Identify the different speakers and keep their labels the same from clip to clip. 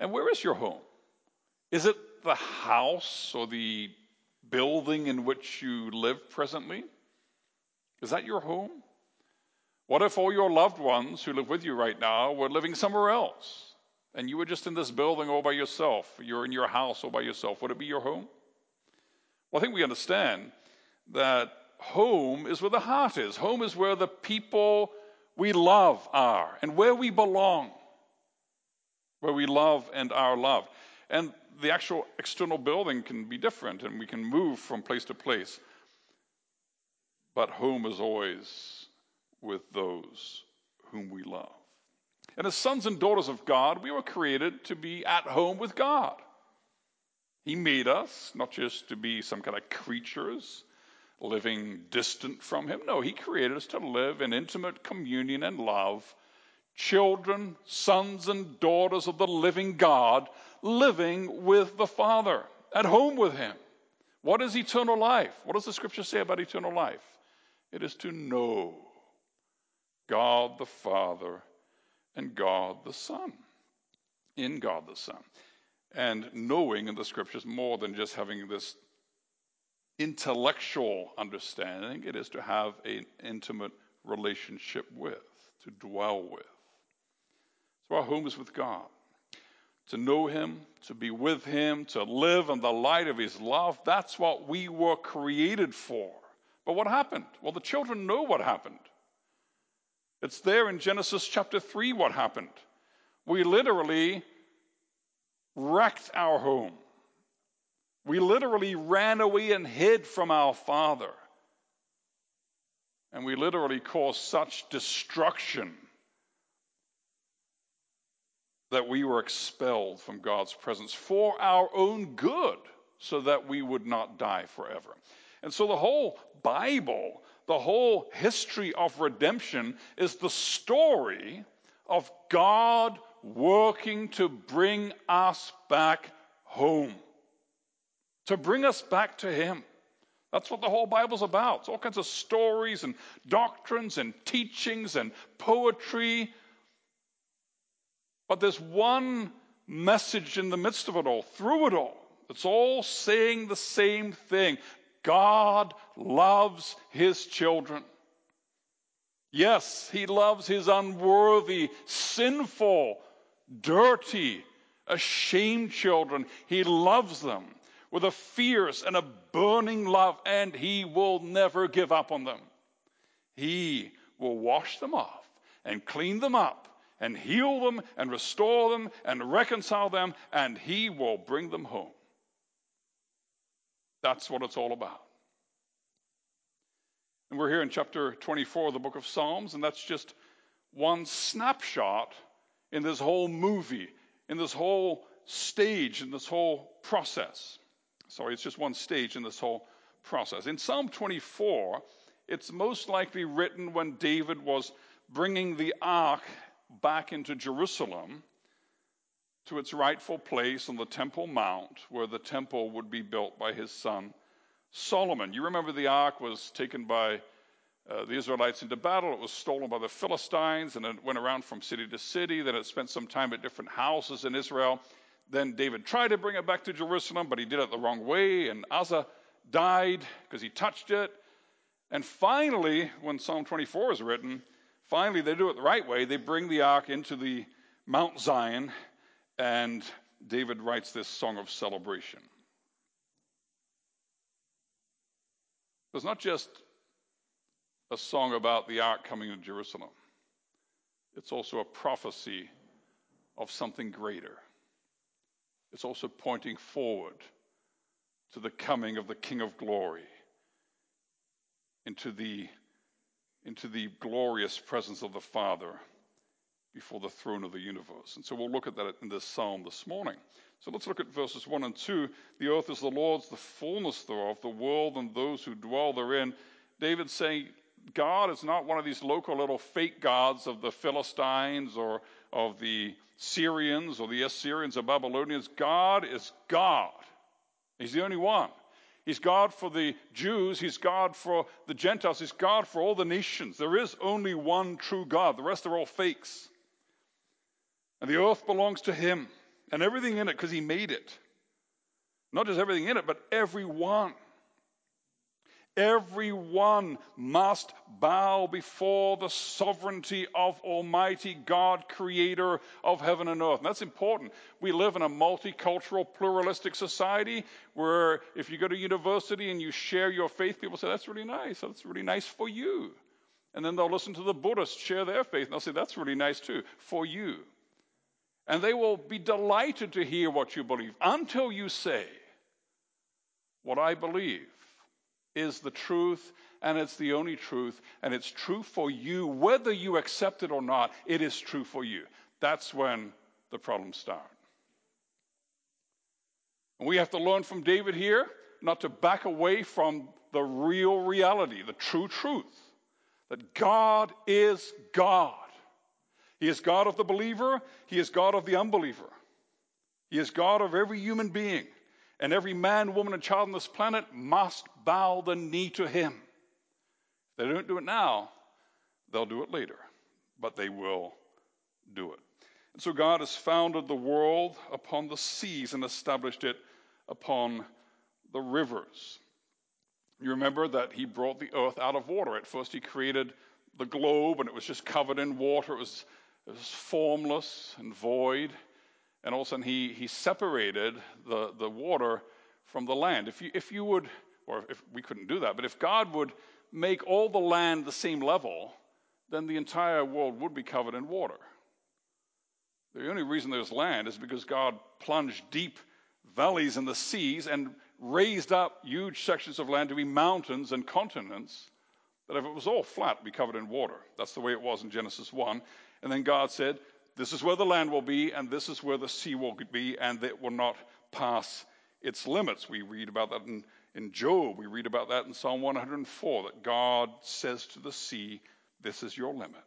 Speaker 1: And where is your home? Is it the house or the building in which you live presently? Is that your home? What if all your loved ones who live with you right now were living somewhere else? And you were just in this building all by yourself. You're in your house all by yourself. Would it be your home? Well, I think we understand that home is where the heart is. Home is where the people we love are and where we belong, where we love and are loved. And the actual external building can be different and we can move from place to place. But home is always with those whom we love. And as sons and daughters of God, we were created to be at home with God. He made us not just to be some kind of creatures living distant from Him. No, He created us to live in intimate communion and love. Children, sons, and daughters of the living God, living with the Father, at home with Him. What is eternal life? What does the scripture say about eternal life? It is to know God the Father and God the Son. In God the Son. And knowing in the scriptures more than just having this intellectual understanding, it is to have an intimate relationship with, to dwell with. So our home is with God. To know Him, to be with Him, to live in the light of His love, that's what we were created for. But what happened? Well, the children know what happened. It's there in Genesis chapter 3 what happened. We literally wrecked our home. We literally ran away and hid from our Father. And we literally caused such destruction that we were expelled from God's presence for our own good, so that we would not die forever. And so the whole Bible the whole history of redemption is the story of God working to bring us back home, to bring us back to Him. That's what the whole Bible's about. It's all kinds of stories and doctrines and teachings and poetry. But there's one message in the midst of it all, through it all. It's all saying the same thing God loves his children. Yes, he loves his unworthy, sinful, dirty, ashamed children. He loves them with a fierce and a burning love, and he will never give up on them. He will wash them off and clean them up and heal them and restore them and reconcile them, and he will bring them home. That's what it's all about. And we're here in chapter 24 of the book of Psalms, and that's just one snapshot in this whole movie, in this whole stage, in this whole process. Sorry, it's just one stage in this whole process. In Psalm 24, it's most likely written when David was bringing the ark back into Jerusalem to its rightful place on the Temple Mount, where the temple would be built by his son Solomon. You remember the ark was taken by uh, the Israelites into battle. It was stolen by the Philistines, and it went around from city to city. Then it spent some time at different houses in Israel. Then David tried to bring it back to Jerusalem, but he did it the wrong way, and Uzzah died because he touched it. And finally, when Psalm 24 is written, finally they do it the right way. They bring the ark into the Mount Zion, and David writes this song of celebration. It's not just a song about the ark coming to Jerusalem, it's also a prophecy of something greater. It's also pointing forward to the coming of the King of glory into the, into the glorious presence of the Father before the throne of the universe. And so we'll look at that in this psalm this morning. So let's look at verses 1 and 2. The earth is the Lord's, the fullness thereof, the world and those who dwell therein. David's saying, God is not one of these local little fake gods of the Philistines or of the Syrians or the Assyrians or Babylonians. God is God. He's the only one. He's God for the Jews. He's God for the Gentiles. He's God for all the nations. There is only one true God. The rest are all fakes. And the earth belongs to Him. and everything in it because he made it. Not just everything in it, but everyone. Everyone must bow before the sovereignty of Almighty God, creator of heaven and earth. And that's important. We live in a multicultural, pluralistic society where if you go to university and you share your faith, people say, That's really nice. That's really nice for you. And then they'll listen to the Buddhists share their faith and they'll say, That's really nice too, for you. And they will be delighted to hear what you believe until you say, What I believe is the truth and it's the only truth and it's true for you whether you accept it or not it is true for you. That's when the problems start. And we have to learn from david here not to back away from the real reality the true truth that god is god. He is god of the believer. He is god of the unbeliever. He is god of every human being and every man, woman, and child on this planet must bow the knee to him. If they don't do it now, they'll do it later, but they will do it. And so God has founded the world upon the seas and established it upon the rivers. You remember that he brought the earth out of water. At first, he created the globe, and it was just covered in water. It was, it was formless and void and all of a sudden he, he separated the, the water from the land. If you, if you would, or if we couldn't do that, but if God would make all the land the same level, then the entire world would be covered in water. The only reason there's land is because God plunged deep valleys in the seas and raised up huge sections of land to be mountains and continents. That if it was all flat, it'd be covered in water. That's the way it was in Genesis 1. And then God said, this is where the land will be, and this is where the sea will be, and it will not pass its limits. We read about that in, in Job. We read about that in Psalm 104 that God says to the sea, This is your limit.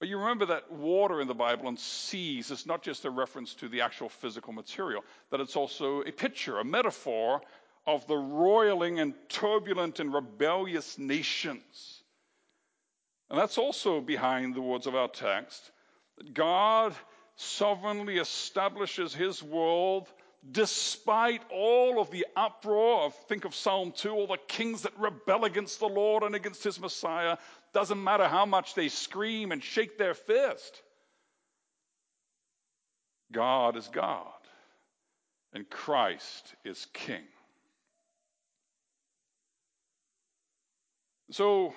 Speaker 1: But you remember that water in the Bible and seas is not just a reference to the actual physical material, that it's also a picture, a metaphor of the roiling and turbulent and rebellious nations and that's also behind the words of our text that God sovereignly establishes his world despite all of the uproar of, think of Psalm 2, all the kings that rebel against the Lord and against his Messiah. Doesn't matter how much they scream and shake their fist. God is God, and Christ is King. So,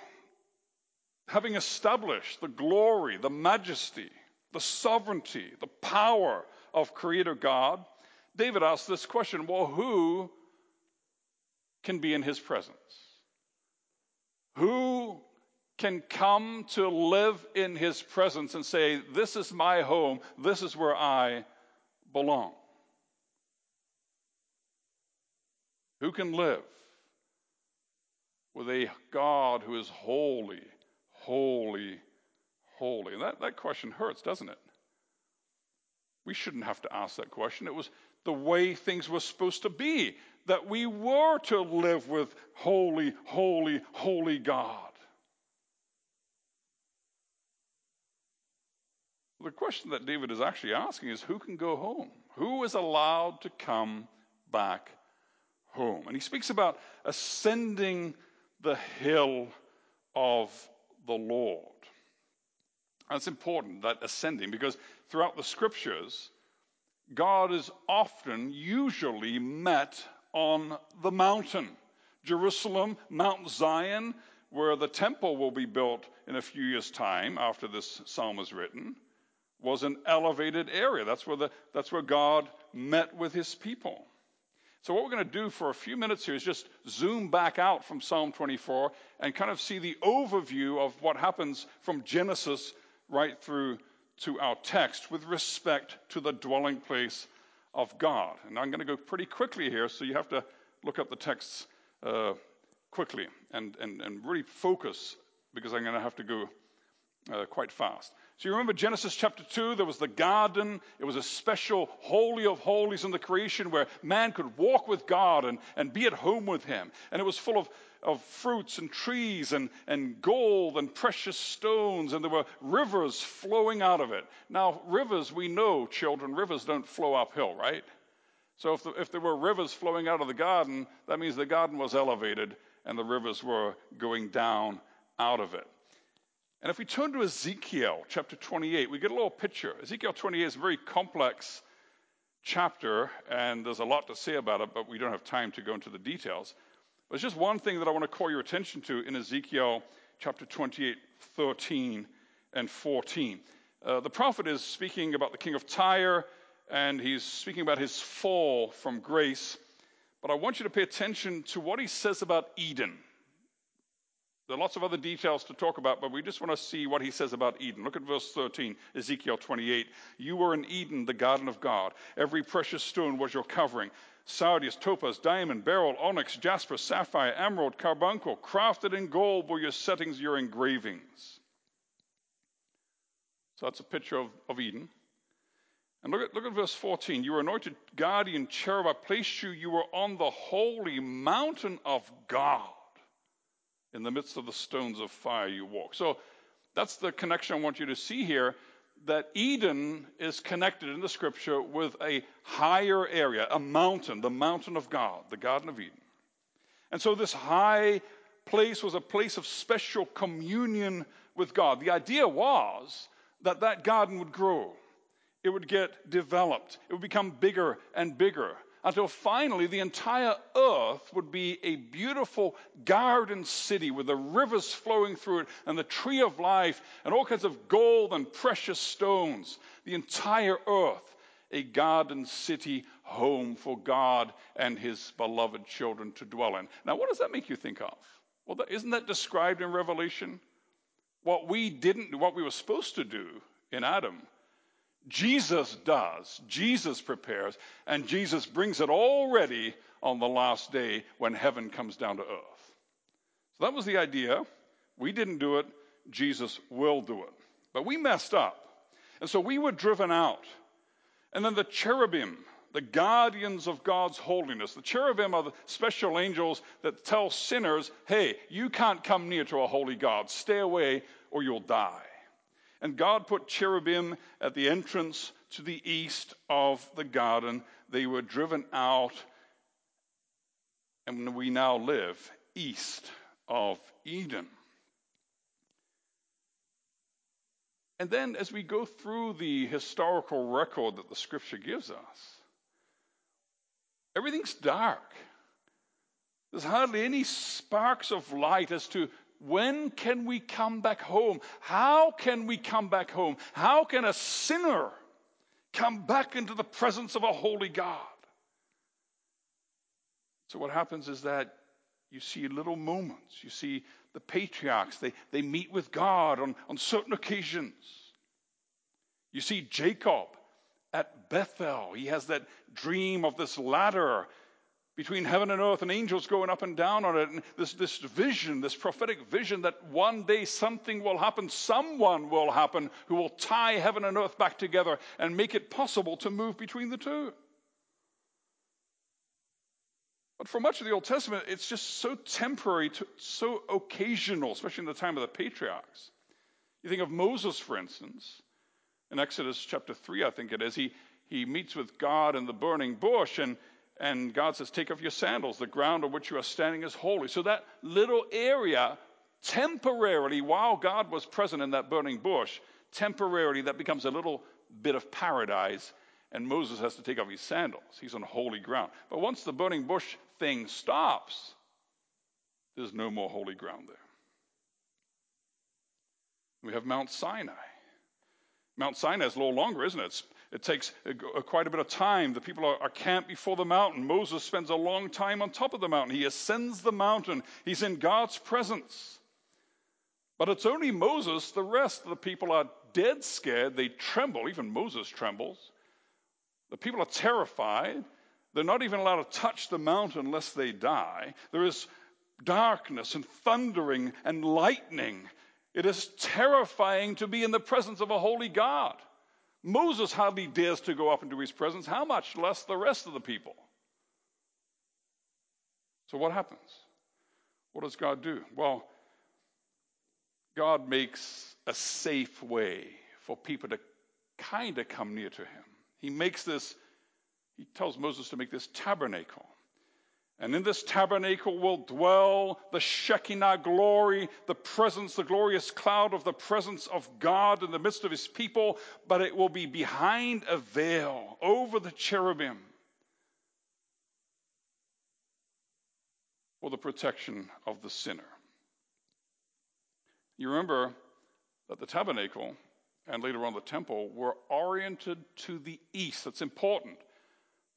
Speaker 1: having established the glory, the majesty, the sovereignty, the power of Creator God, David asks this question well, who can be in his presence? Who can come to live in his presence and say, This is my home, this is where I belong? Who can live with a God who is holy holy, holy? And that, that question hurts, doesn't it? We shouldn't have to ask that question. It was the way things were supposed to be that we were to live with holy, holy, holy God. The question that David is actually asking is who can go home? Who is allowed to come back home? And he speaks about ascending the hill of the Lord. That's important, that ascending, because throughout the scriptures, God is often, usually met on the mountain. Jerusalem, Mount Zion, where the temple will be built in a few years' time after this psalm was written, was an elevated area. That's where, the, that's where God met with his people. So, what we're going to do for a few minutes here is just zoom back out from Psalm 24 and kind of see the overview of what happens from Genesis right through to our text with respect to the dwelling place of God. And I'm going to go pretty quickly here, so you have to look up the texts uh, quickly and, and, and really focus because I'm going to have to go uh, quite fast. So you remember Genesis chapter 2, there was the garden. It was a special holy of holies in the creation where man could walk with God and, and be at home with him. And it was full of of fruits and trees and, and gold and precious stones, and there were rivers flowing out of it. Now, rivers, we know, children, rivers don't flow uphill, right? So if, the, if there were rivers flowing out of the garden, that means the garden was elevated and the rivers were going down out of it. And if we turn to Ezekiel chapter 28, we get a little picture. Ezekiel 28 is a very complex chapter, and there's a lot to say about it, but we don't have time to go into the details. But it's just one thing that I want to call your attention to in Ezekiel chapter 28, 13 and 14. Uh, the prophet is speaking about the king of Tyre, and he's speaking about his fall from grace. But I want you to pay attention to what he says about Eden. There are lots of other details to talk about, but we just want to see what he says about Eden. Look at verse 13, Ezekiel 28. You were in Eden, the garden of God. Every precious stone was your covering sardius, topaz, diamond, beryl, onyx, jasper, sapphire, emerald, carbuncle. Crafted in gold were your settings, your engravings. So that's a picture of, of Eden. And look at, look at verse 14. You were anointed guardian cherub. I placed you. You were on the holy mountain of God. In the midst of the stones of fire you walk. So that's the connection I want you to see here that Eden is connected in the scripture with a higher area, a mountain, the mountain of God, the Garden of Eden. And so this high place was a place of special communion with God. The idea was that that garden would grow, it would get developed, it would become bigger and bigger until finally the entire earth would be a beautiful garden city with the rivers flowing through it and the tree of life and all kinds of gold and precious stones. The entire earth, a garden city home for God and his beloved children to dwell in. Now, what does that make you think of? Well, isn't that described in Revelation? What we didn't, what we were supposed to do in Adam Jesus does, Jesus prepares, and Jesus brings it all ready on the last day when heaven comes down to earth. So that was the idea. We didn't do it, Jesus will do it. But we messed up. And so we were driven out. And then the cherubim, the guardians of God's holiness, the cherubim are the special angels that tell sinners, hey, you can't come near to a holy God. Stay away or you'll die. And God put cherubim at the entrance to the east of the garden. They were driven out, and we now live east of Eden. And then, as we go through the historical record that the scripture gives us, everything's dark. There's hardly any sparks of light as to when can we come back home? How can we come back home? How can a sinner come back into the presence of a holy God? So, what happens is that you see little moments. You see the patriarchs, they, they meet with God on, on certain occasions. You see Jacob at Bethel. He has that dream of this ladder between heaven and earth and angels going up and down on it. And this, this vision, this prophetic vision that one day something will happen, someone will happen who will tie heaven and earth back together and make it possible to move between the two. But for much of the Old Testament, it's just so temporary, so occasional, especially in the time of the patriarchs. You think of Moses, for instance, in Exodus chapter 3, I think it is, he, he meets with God in the burning bush, and and God says, Take off your sandals. The ground on which you are standing is holy. So that little area, temporarily, while God was present in that burning bush, temporarily that becomes a little bit of paradise, and Moses has to take off his sandals. He's on holy ground. But once the burning bush thing stops, there's no more holy ground there. We have Mount Sinai. Mount Sinai is a little longer, isn't it? It takes quite a bit of time. The people are, are camped before the mountain. Moses spends a long time on top of the mountain. He ascends the mountain. He's in God's presence. But it's only Moses. The rest of the people are dead scared. They tremble. Even Moses trembles. The people are terrified. They're not even allowed to touch the mountain unless they die. There is darkness and thundering and lightning. It is terrifying to be in the presence of a holy God. Moses hardly dares to go up into his presence, how much less the rest of the people? So, what happens? What does God do? Well, God makes a safe way for people to kind of come near to him. He makes this, he tells Moses to make this tabernacle. And in this tabernacle will dwell the Shekinah glory, the presence, the glorious cloud of the presence of God in the midst of his people, but it will be behind a veil over the cherubim for the protection of the sinner. You remember that the tabernacle and later on the temple were oriented to the east. That's important.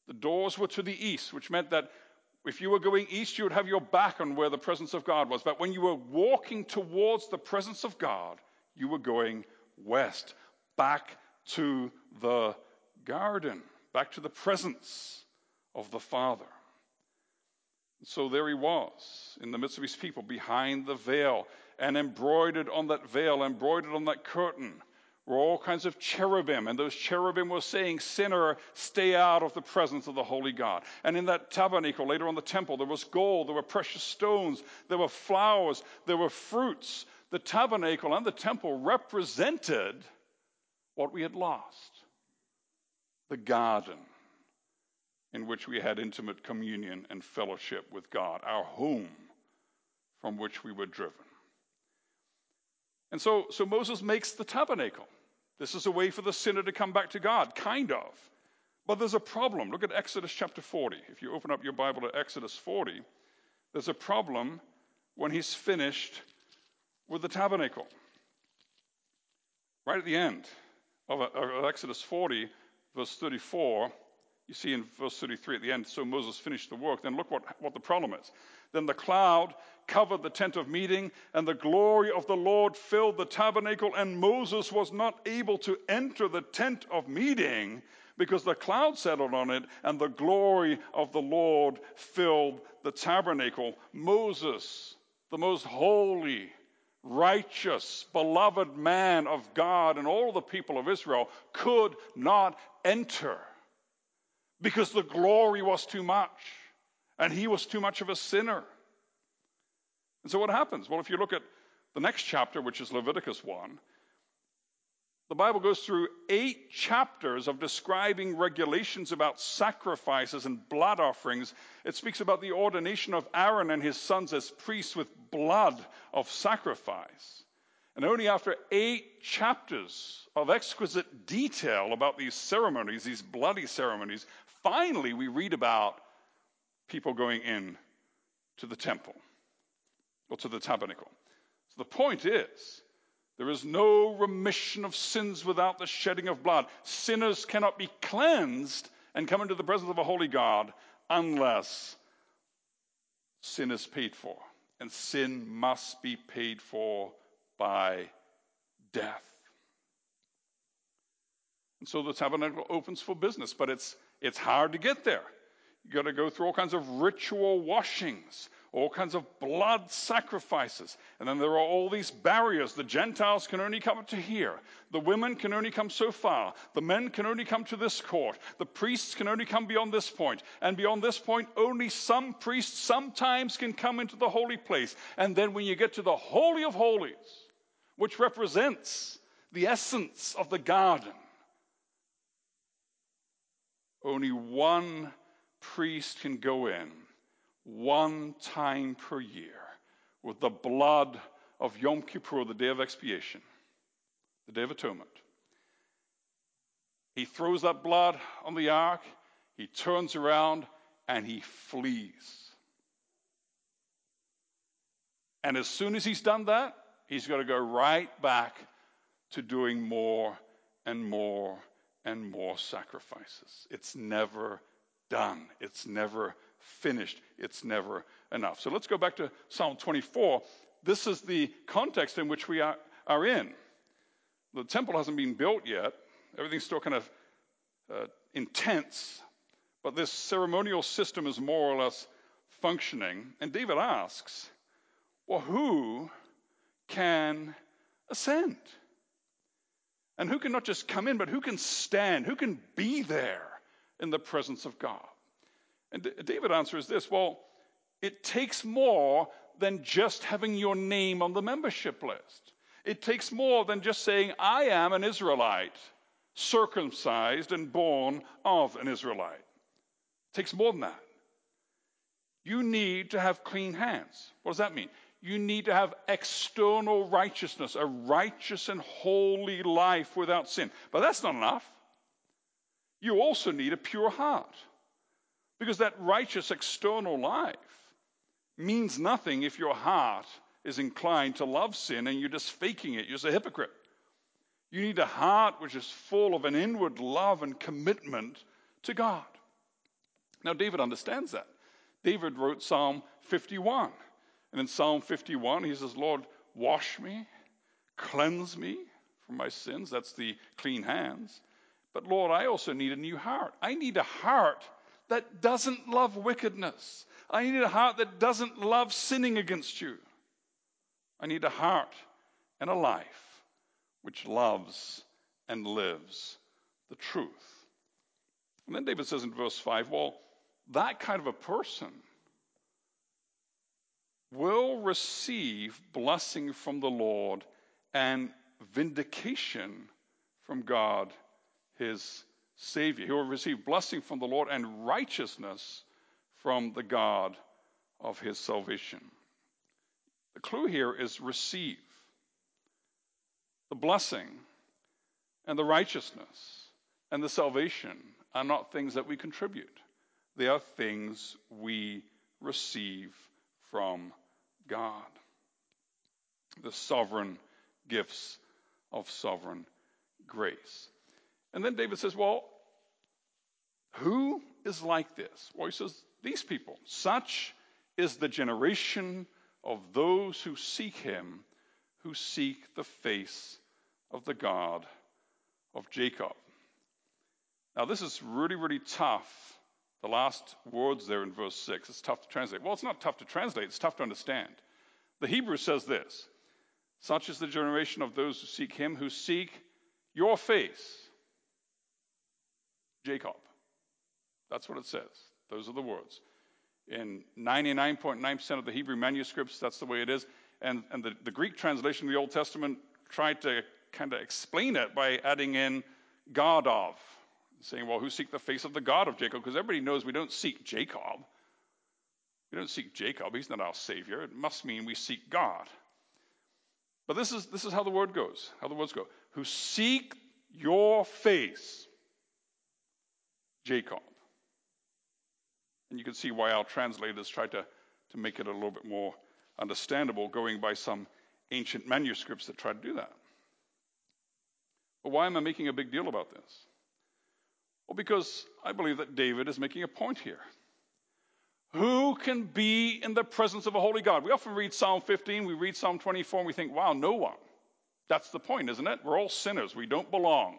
Speaker 1: The doors were to the east, which meant that if you were going east, you would have your back on where the presence of God was. But when you were walking towards the presence of God, you were going west, back to the garden, back to the presence of the Father. So there he was in the midst of his people, behind the veil, and embroidered on that veil, embroidered on that curtain were all kinds of cherubim, and those cherubim were saying, Sinner, stay out of the presence of the holy God. And in that tabernacle, later on the temple, there was gold, there were precious stones, there were flowers, there were fruits. The tabernacle and the temple represented what we had lost the garden in which we had intimate communion and fellowship with God, our home from which we were driven. And so, so Moses makes the tabernacle. This is a way for the sinner to come back to God, kind of. But there's a problem. Look at Exodus chapter 40. If you open up your Bible to Exodus 40, there's a problem when he's finished with the tabernacle. Right at the end of, uh, of Exodus 40, verse 34, you see in verse 33 at the end, so Moses finished the work. Then look what, what the problem is. Then the cloud covered the tent of meeting, and the glory of the Lord filled the tabernacle, and Moses was not able to enter the tent of meeting because the cloud settled on it, and the glory of the Lord filled the tabernacle. Moses, the most holy, righteous, beloved man of God and all the people of Israel, could not enter because the glory was too much and he was too much of a sinner. And so what happens? Well, if you look at the next chapter, which is Leviticus 1, the Bible goes through eight chapters of describing regulations about sacrifices and blood offerings. It speaks about the ordination of Aaron and his sons as priests with blood of sacrifice. And only after eight chapters of exquisite detail about these ceremonies, these bloody ceremonies, finally we read about people going in to the temple or to the tabernacle. So the point is, there is no remission of sins without the shedding of blood. Sinners cannot be cleansed and come into the presence of a holy God unless sin is paid for. And sin must be paid for by death. And so the tabernacle opens for business, but it's, it's hard to get there. You've got to go through all kinds of ritual washings, all kinds of blood sacrifices. And then there are all these barriers. The Gentiles can only come up to here. The women can only come so far. The men can only come to this court. The priests can only come beyond this point. And beyond this point, only some priests sometimes can come into the holy place. And then when you get to the Holy of Holies, which represents the essence of the garden, only one priest can go in one time per year with the blood of Yom Kippur, the day of expiation, the day of atonement. He throws that blood on the ark, he turns around, and he flees. And as soon as he's done that, he's got to go right back to doing more and more and more sacrifices. It's never done, it's never finished, it's never enough. So let's go back to Psalm 24. This is the context in which we are, are in. The temple hasn't been built yet, everything's still kind of uh, intense, but this ceremonial system is more or less functioning. And David asks, well, who can ascend? And who can not just come in, but who can stand? Who can be there in the presence of God? And David answers this well, it takes more than just having your name on the membership list. It takes more than just saying, I am an Israelite, circumcised and born of an Israelite. It takes more than that. You need to have clean hands. What does that mean? You need to have external righteousness, a righteous and holy life without sin. But that's not enough. You also need a pure heart. Because that righteous external life means nothing if your heart is inclined to love sin and you're just faking it. You're just a hypocrite. You need a heart which is full of an inward love and commitment to God. Now, David understands that. David wrote Psalm 51. And in Psalm 51, he says, Lord, wash me, cleanse me from my sins. That's the clean hands. But Lord, I also need a new heart. I need a heart that doesn't love wickedness. I need a heart that doesn't love sinning against you. I need a heart and a life which loves and lives the truth. And then David says in verse 5 well, that kind of a person will receive blessing from the Lord and vindication from God, his Savior. He will receive blessing from the Lord and righteousness from the God of his salvation. The clue here is receive. The blessing and the righteousness and the salvation are not things that we contribute, they are things we receive from God. The sovereign gifts of sovereign grace. And then David says, Well, who is like this? Well, he says, These people. Such is the generation of those who seek him, who seek the face of the God of Jacob. Now, this is really, really tough. The last words there in verse 6, it's tough to translate. Well, it's not tough to translate, it's tough to understand. The Hebrew says this Such is the generation of those who seek him, who seek your face, Jacob. That's what it says. Those are the words. In 99.9% of the Hebrew manuscripts, that's the way it is. And, and the, the Greek translation of the Old Testament tried to kind of explain it by adding in God of, saying, well, who seek the face of the God of Jacob? Because everybody knows we don't seek Jacob. We don't seek Jacob. He's not our Savior. It must mean we seek God. But this is, this is how the word goes, how the words go. Who seek your face, Jacob. And you can see why our translators tried to, to make it a little bit more understandable, going by some ancient manuscripts that try to do that. But why am I making a big deal about this? Well, because I believe that David is making a point here. Who can be in the presence of a holy God? We often read Psalm 15, we read Psalm 24, and we think, wow, no one. That's the point, isn't it? We're all sinners. We don't belong.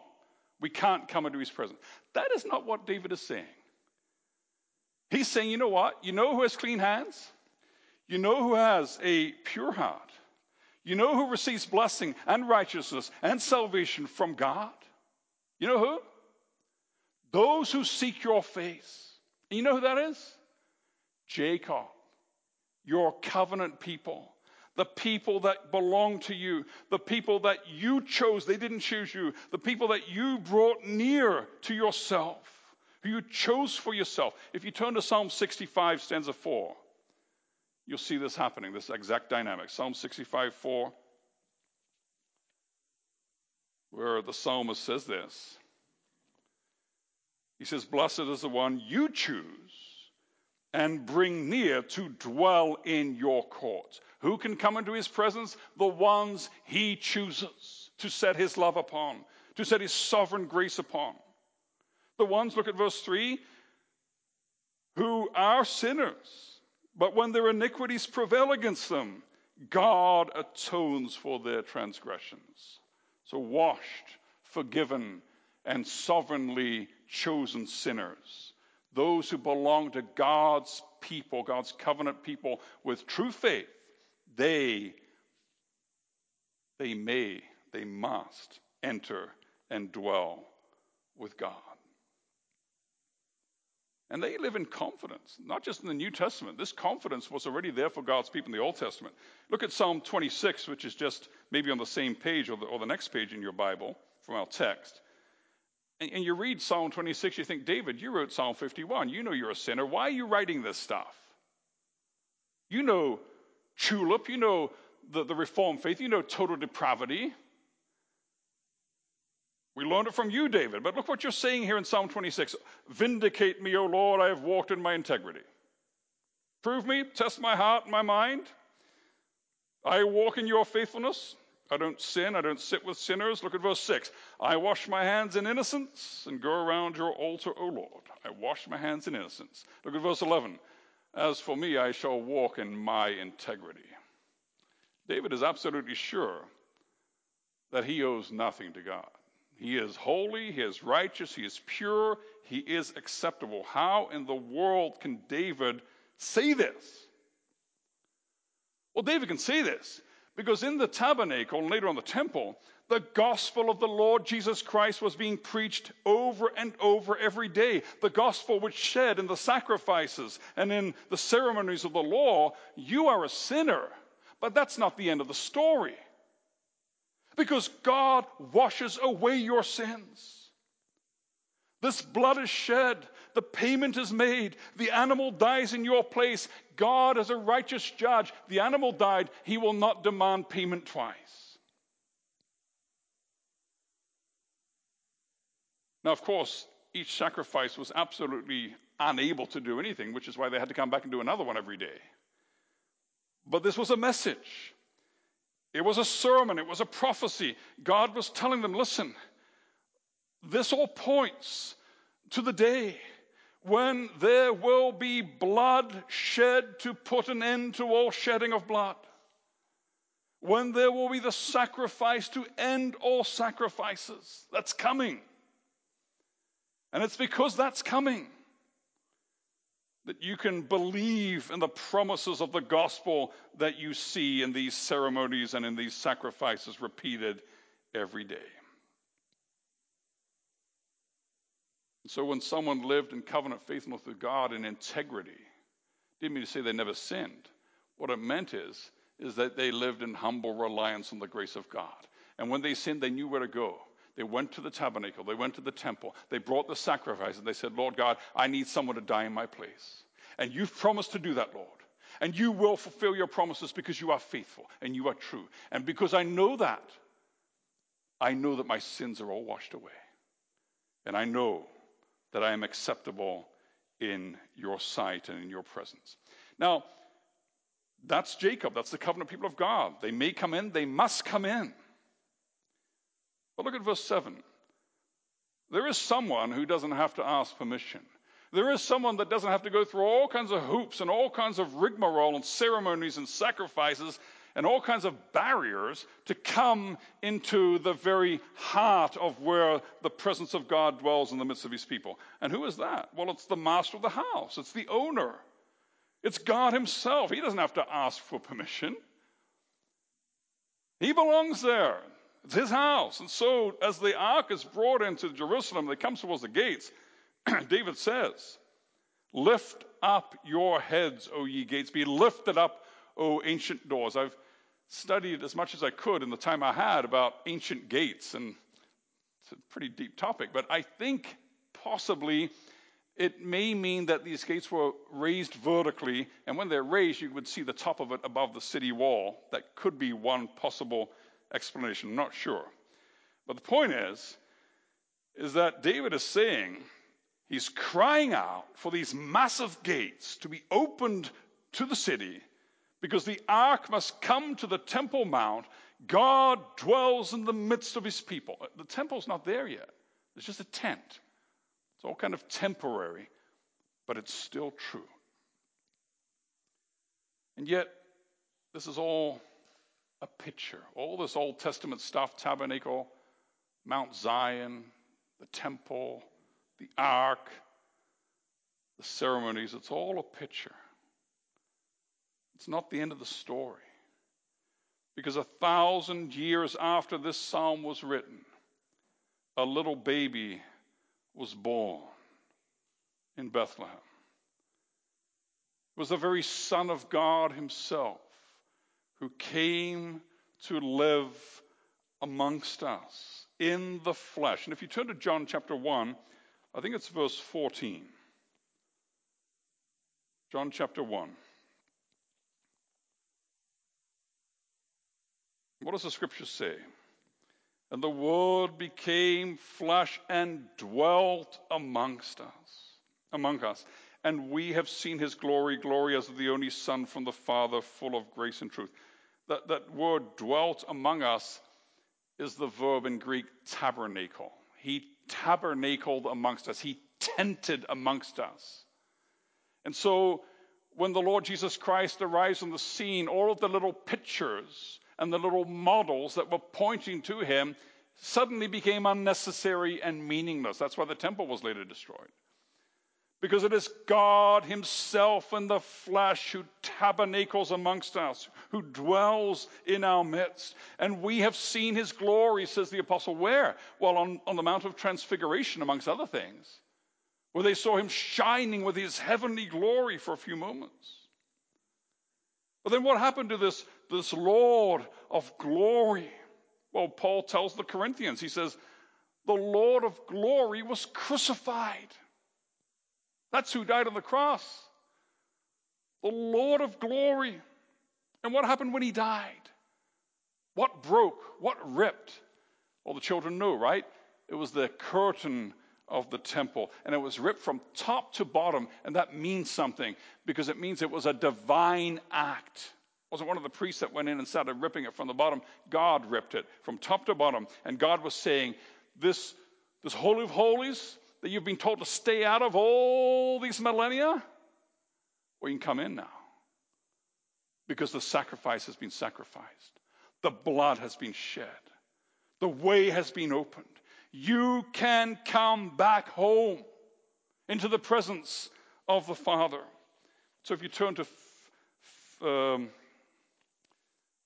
Speaker 1: We can't come into his presence. That is not what David is saying. He's saying, you know what? You know who has clean hands? You know who has a pure heart? You know who receives blessing and righteousness and salvation from God? You know who? Those who seek your face. And you know who that is? Jacob, your covenant people, the people that belong to you, the people that you chose, they didn't choose you, the people that you brought near to yourself who you chose for yourself. If you turn to Psalm 65, stanza 4, you'll see this happening, this exact dynamic. Psalm 65, 4, where the psalmist says this. He says, Blessed is the one you choose and bring near to dwell in your court. Who can come into his presence? The ones he chooses to set his love upon, to set his sovereign grace upon. The ones, look at verse 3, who are sinners, but when their iniquities prevail against them, God atones for their transgressions. So, washed, forgiven, and sovereignly chosen sinners, those who belong to God's people, God's covenant people with true faith, they, they may, they must enter and dwell with God. And they live in confidence, not just in the New Testament. This confidence was already there for God's people in the Old Testament. Look at Psalm 26, which is just maybe on the same page or the, or the next page in your Bible from our text. And, and you read Psalm 26, you think, David, you wrote Psalm 51. You know you're a sinner. Why are you writing this stuff? You know tulip, you know the, the Reformed faith, you know total depravity. We learned it from you, David. But look what you're saying here in Psalm 26 Vindicate me, O Lord, I have walked in my integrity. Prove me, test my heart and my mind. I walk in your faithfulness. I don't sin. I don't sit with sinners. Look at verse 6. I wash my hands in innocence and go around your altar, O Lord. I wash my hands in innocence. Look at verse 11. As for me, I shall walk in my integrity. David is absolutely sure that he owes nothing to God. He is holy, he is righteous, he is pure, he is acceptable. How in the world can David say this? Well, David can say this because in the tabernacle and later on the temple, the gospel of the Lord Jesus Christ was being preached over and over every day. The gospel which shed in the sacrifices and in the ceremonies of the law, you are a sinner. But that's not the end of the story because God washes away your sins. This blood is shed, the payment is made, the animal dies in your place. God, as a righteous judge, the animal died, he will not demand payment twice. Now, of course, each sacrifice was absolutely unable to do anything, which is why they had to come back and do another one every day. But this was a message. It was a sermon, it was a prophecy. God was telling them, listen, this all points to the day when there will be blood shed to put an end to all shedding of blood. When there will be the sacrifice to end all sacrifices. That's coming. And it's because that's coming that you can believe in the promises of the gospel that you see in these ceremonies and in these sacrifices repeated every day. So when someone lived in covenant faithfulness with God in integrity, didn't mean to say they never sinned. What it meant is, is that they lived in humble reliance on the grace of God. And when they sinned, they knew where to go. They went to the tabernacle, they went to the temple, they brought the sacrifice, and they said, Lord God, I need someone to die in my place. And you've promised to do that, Lord. And you will fulfill your promises because you are faithful and you are true. And because I know that, I know that my sins are all washed away. And I know that I am acceptable in your sight and in your presence. Now, that's Jacob. That's the covenant people of God. They may come in, they must come in. But look at verse 7. There is someone who doesn't have to ask permission. There is someone that doesn't have to go through all kinds of hoops and all kinds of rigmarole and ceremonies and sacrifices and all kinds of barriers to come into the very heart of where the presence of God dwells in the midst of his people. And who is that? Well, it's the master of the house, it's the owner, it's God himself. He doesn't have to ask for permission, he belongs there. It's his house. And so, as the ark is brought into Jerusalem, they come towards the gates. David says, Lift up your heads, O ye gates. Be lifted up, O ancient doors. I've studied as much as I could in the time I had about ancient gates, and it's a pretty deep topic, but I think possibly it may mean that these gates were raised vertically, and when they're raised, you would see the top of it above the city wall. That could be one possible explanation. I'm not sure. But the point is, is that David is saying he's crying out for these massive gates to be opened to the city because the ark must come to the Temple Mount. God dwells in the midst of his people. Uh, the temple's not there yet. It's just a tent. It's all kind of temporary, but it's still true. And yet, this is all a picture. All this Old Testament stuff tabernacle, Mount Zion, the temple, the ark, the ceremonies it's all a picture. It's not the end of the story. Because a thousand years after this psalm was written, a little baby was born in Bethlehem. It was the very Son of God Himself who came to live amongst us in the flesh. And if you turn to John chapter 1, I think it's verse 14. John chapter 1. What does the scripture say? And the Word became flesh and dwelt amongst us, among us. And we have seen his glory, glory as of the only Son from the Father, full of grace and truth. That, that word dwelt among us is the verb in Greek tabernacle. He tabernacled amongst us, he tented amongst us. And so when the Lord Jesus Christ arrives on the scene, all of the little pictures and the little models that were pointing to him suddenly became unnecessary and meaningless. That's why the temple was later destroyed. Because it is God Himself in the flesh who tabernacles amongst us, who dwells in our midst. And we have seen His glory, says the apostle. Where? Well, on, on the Mount of Transfiguration, amongst other things, where they saw Him shining with His heavenly glory for a few moments. But then what happened to this, this Lord of glory? Well, Paul tells the Corinthians, he says, the Lord of glory was crucified. That's who died on the cross. The Lord of glory. And what happened when he died? What broke? What ripped? Well, the children know, right? It was the curtain of the temple, and it was ripped from top to bottom, and that means something because it means it was a divine act. It wasn't one of the priests that went in and started ripping it from the bottom. God ripped it from top to bottom, and God was saying, "This, this holy of holies that you've been told to stay out of all these millennia, well, you can come in now because the sacrifice has been sacrificed, the blood has been shed, the way has been opened." You can come back home into the presence of the Father. So if you turn to, um,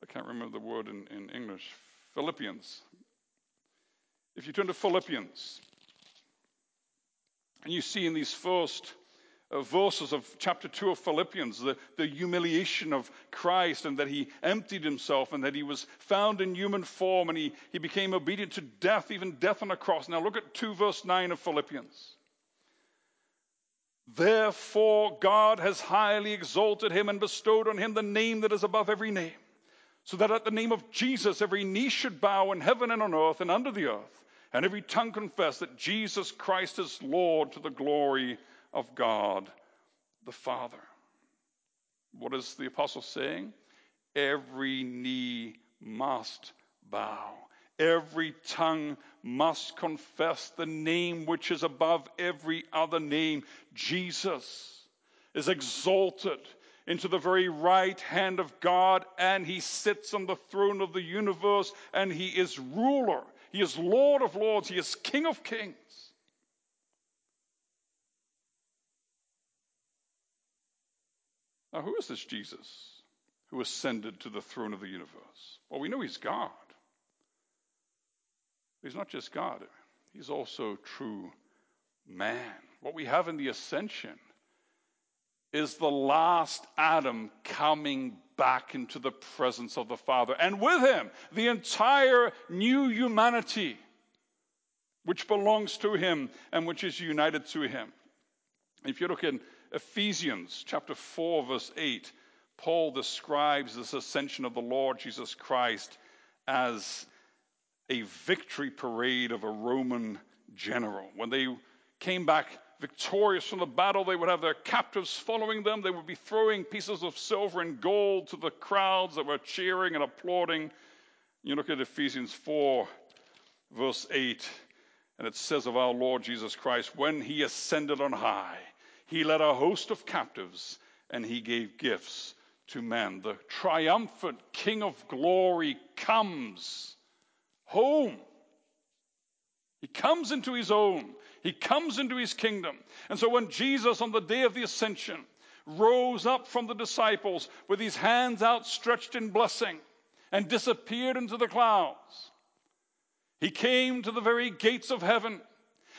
Speaker 1: I can't remember the word in, in English, Philippians. If you turn to Philippians, and you see in these first Uh, verses of chapter 2 of Philippians, the, the humiliation of Christ, and that he emptied himself, and that he was found in human form, and he, he became obedient to death, even death on a cross. Now look at 2 verse 9 of Philippians. Therefore, God has highly exalted him and bestowed on him the name that is above every name, so that at the name of Jesus every knee should bow in heaven and on earth and under the earth, and every tongue confess that Jesus Christ is Lord to the glory of God the Father. What is the apostle saying? Every knee must bow. Every tongue must confess the name which is above every other name. Jesus is exalted into the very right hand of God, and he sits on the throne of the universe, and he is ruler. He is Lord of lords. He is King of kings. Now, who is this Jesus who ascended to the throne of the universe? Well, we know he's God. He's not just God, he's also true man. What we have in the ascension is the last Adam coming back into the presence of the Father, and with him, the entire new humanity which belongs to him and which is united to him. If you look in Ephesians chapter 4, verse 8, Paul describes this ascension of the Lord Jesus Christ as a victory parade of a Roman general. When they came back victorious from the battle, they would have their captives following them. They would be throwing pieces of silver and gold to the crowds that were cheering and applauding. You look at Ephesians 4, verse 8, and it says of our Lord Jesus Christ, when he ascended on high, he led a host of captives and he gave gifts to men. The triumphant King of glory comes home. He comes into his own. He comes into his kingdom. And so when Jesus, on the day of the ascension, rose up from the disciples with his hands outstretched in blessing and disappeared into the clouds, he came to the very gates of heaven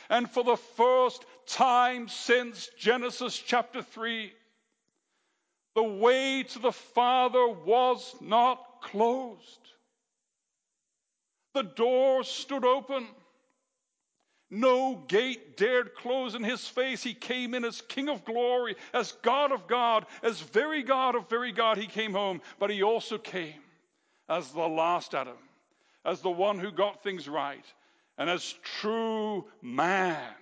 Speaker 1: And for the first time since Genesis chapter 3, the way to the Father was not closed. The door stood open. No gate dared close in his face. He came in as King of glory, as God of God, as very God of very God. He came home, but he also came as the last Adam, as the one who got things right, and as true man,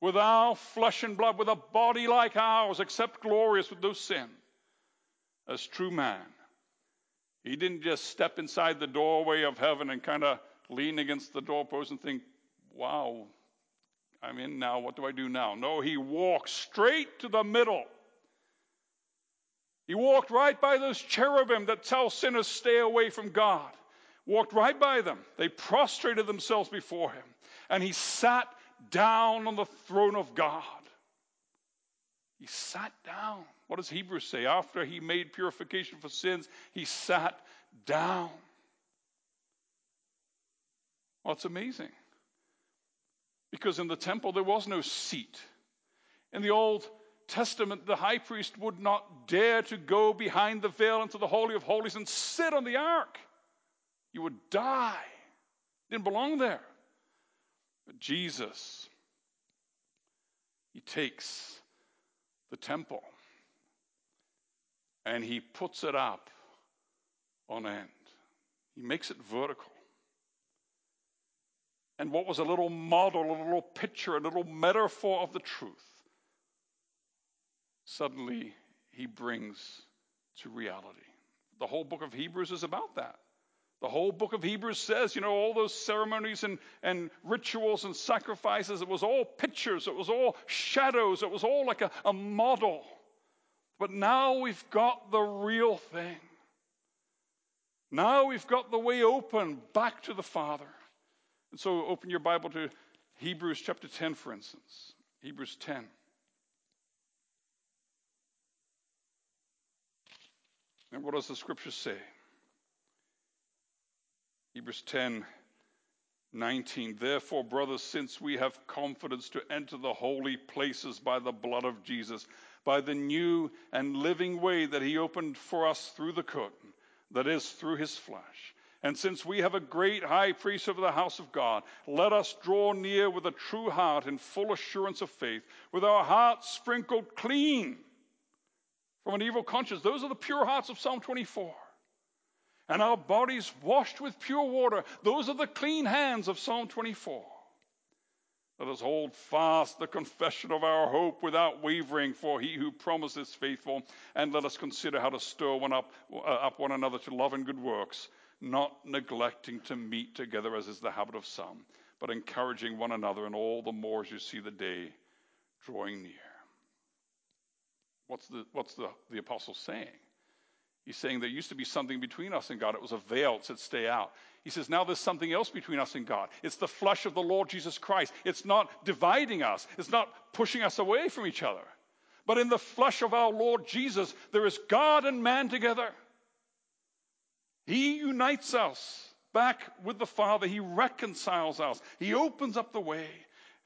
Speaker 1: with our flesh and blood, with a body like ours, except glorious with no sin, as true man. He didn't just step inside the doorway of heaven and kind of lean against the doorpost and think, wow, I'm in now. What do I do now? No, he walked straight to the middle. He walked right by those cherubim that tell sinners stay away from God. Walked right by them. They prostrated themselves before him. And he sat down on the throne of God. He sat down. What does Hebrews say? After he made purification for sins, he sat down. Well, it's amazing. Because in the temple, there was no seat. In the Old Testament, the high priest would not dare to go behind the veil into the Holy of Holies and sit on the ark. You would die. Didn't belong there. But Jesus, he takes the temple and he puts it up on end. He makes it vertical. And what was a little model, a little picture, a little metaphor of the truth, suddenly he brings to reality. The whole book of Hebrews is about that. The whole book of Hebrews says, you know, all those ceremonies and, and rituals and sacrifices, it was all pictures, it was all shadows, it was all like a, a model. But now we've got the real thing. Now we've got the way open back to the Father. And so open your Bible to Hebrews chapter 10, for instance. Hebrews 10. And what does the scripture say? Hebrews 10 19. Therefore, brothers, since we have confidence to enter the holy places by the blood of Jesus, by the new and living way that he opened for us through the curtain, that is, through his flesh. And since we have a great high priest over the house of God, let us draw near with a true heart in full assurance of faith, with our hearts sprinkled clean from an evil conscience. Those are the pure hearts of Psalm 24 and our bodies washed with pure water. Those are the clean hands of Psalm 24. Let us hold fast the confession of our hope without wavering, for he who promises faithful. And let us consider how to stir one up, uh, up one another to love and good works, not neglecting to meet together as is the habit of some, but encouraging one another, and all the more as you see the day drawing near. What's the, what's the, the apostle saying? He's saying there used to be something between us and God. It was a veil. It said, stay out. He says, now there's something else between us and God. It's the flesh of the Lord Jesus Christ. It's not dividing us, it's not pushing us away from each other. But in the flesh of our Lord Jesus, there is God and man together. He unites us back with the Father. He reconciles us. He opens up the way.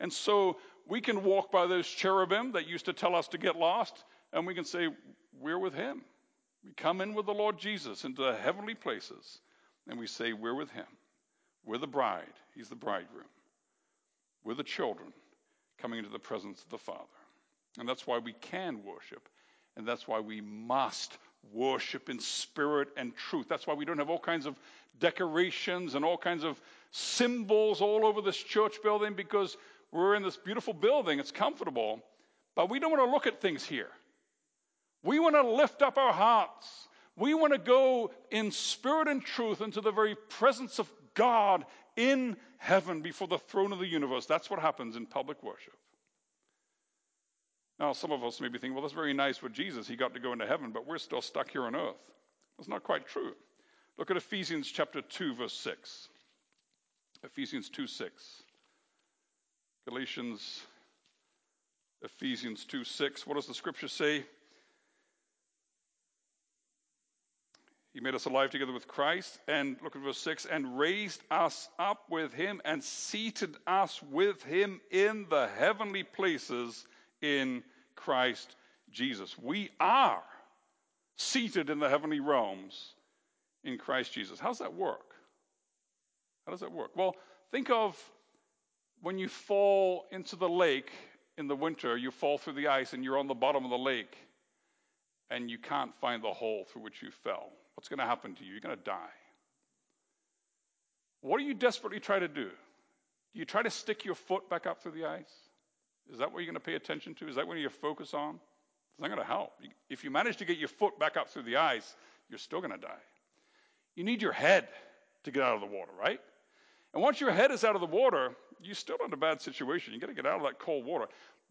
Speaker 1: And so we can walk by those cherubim that used to tell us to get lost, and we can say, We're with Him. We come in with the Lord Jesus into the heavenly places, and we say, We're with him. We're the bride. He's the bridegroom. We're the children coming into the presence of the Father. And that's why we can worship, and that's why we must worship in spirit and truth. That's why we don't have all kinds of decorations and all kinds of symbols all over this church building because we're in this beautiful building. It's comfortable, but we don't want to look at things here. We want to lift up our hearts. We want to go in spirit and truth into the very presence of God in heaven before the throne of the universe. That's what happens in public worship. Now, some of us may be thinking, well, that's very nice for Jesus. He got to go into heaven, but we're still stuck here on earth. That's not quite true. Look at Ephesians chapter 2, verse 6. Ephesians 2 6. Galatians, Ephesians 2 6. What does the scripture say? He made us alive together with Christ. And look at verse 6 and raised us up with him and seated us with him in the heavenly places in Christ Jesus. We are seated in the heavenly realms in Christ Jesus. How does that work? How does that work? Well, think of when you fall into the lake in the winter, you fall through the ice and you're on the bottom of the lake and you can't find the hole through which you fell. What's going to happen to you? You're going to die. What do you desperately try to do? Do you try to stick your foot back up through the ice? Is that what you're going to pay attention to? Is that what you focus on? It's not going to help. If you manage to get your foot back up through the ice, you're still going to die. You need your head to get out of the water, right? And once your head is out of the water, you're still in a bad situation. You've got to get out of that cold water.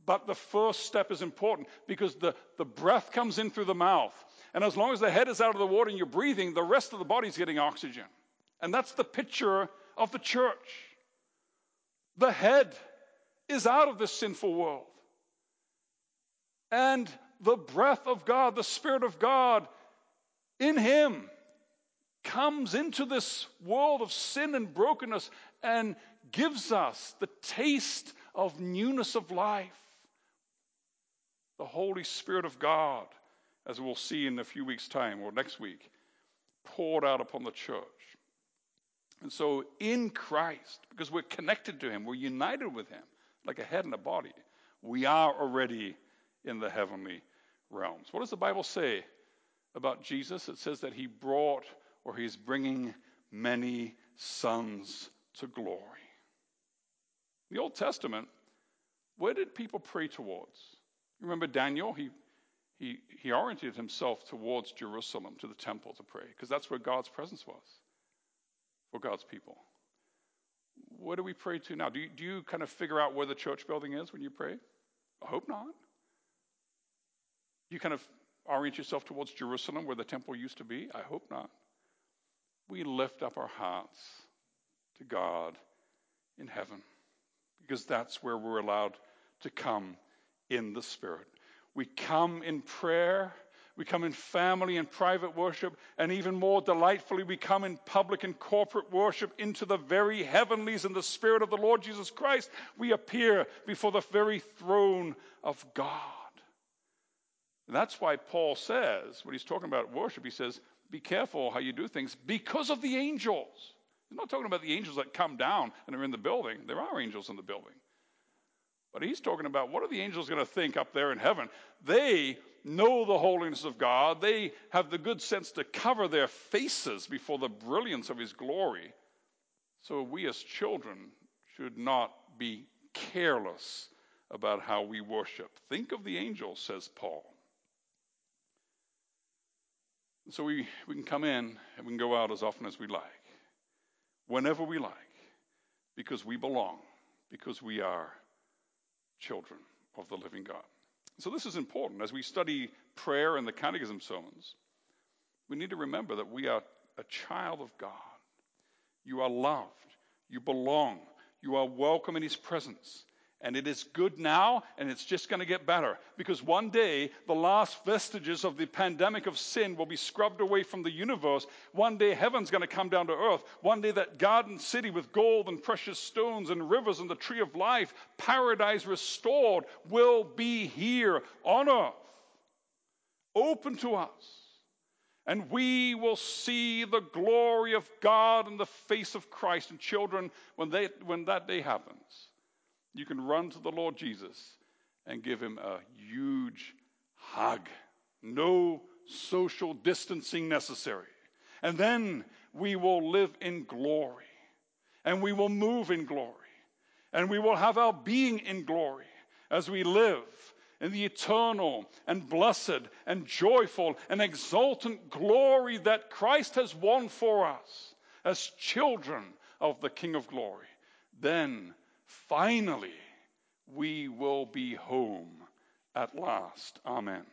Speaker 1: But the first step is important because the, the breath comes in through the mouth. And as long as the head is out of the water and you're breathing, the rest of the body's getting oxygen. And that's the picture of the church. The head is out of this sinful world. And the breath of God, the Spirit of God in Him comes into this world of sin and brokenness and gives us the taste of newness of life. The Holy Spirit of God, as we'll see in a few weeks' time or next week, poured out upon the church. And so, in Christ, because we're connected to Him, we're united with Him, like a head and a body, we are already in the heavenly realms. What does the Bible say about Jesus? It says that He brought or He's bringing many sons to glory. The Old Testament, where did people pray towards? Remember Daniel? He, he, he oriented himself towards Jerusalem, to the temple to pray, because that's where God's presence was for God's people. What do we pray to now? Do you, do you kind of figure out where the church building is when you pray? I hope not. You kind of orient yourself towards Jerusalem, where the temple used to be? I hope not. We lift up our hearts to God in heaven because that's where we're allowed to come in the Spirit. We come in prayer, we come in family and private worship, and even more delightfully, we come in public and corporate worship into the very heavenlies in the Spirit of the Lord Jesus Christ. We appear before the very throne of God. And that's why Paul says, when he's talking about worship, he says, Be careful how you do things because of the angels. He's not talking about the angels that come down and are in the building. There are angels in the building. But he's talking about what are the angels going to think up there in heaven? They know the holiness of God. They have the good sense to cover their faces before the brilliance of his glory. So we as children should not be careless about how we worship. Think of the angels, says Paul. So we, we can come in and we can go out as often as we like whenever we like, because we belong, because we are children of the living God. So, this is important. As we study prayer and the catechism sermons, we need to remember that we are a child of God. You are loved, you belong, you are welcome in His presence. And it is good now, and it's just going to get better. Because one day, the last vestiges of the pandemic of sin will be scrubbed away from the universe. One day, heaven's going to come down to earth. One day, that garden city with gold and precious stones and rivers and the tree of life, paradise restored, will be here on earth, open to us. And we will see the glory of God in the face of Christ. And children, when, they, when that day happens, you can run to the Lord Jesus and give him a huge hug. No social distancing necessary. And then we will live in glory. And we will move in glory. And we will have our being in glory as we live in the eternal and blessed and joyful and exultant glory that Christ has won for us as children of the King of glory. Then Finally, we will be home at last. Amen.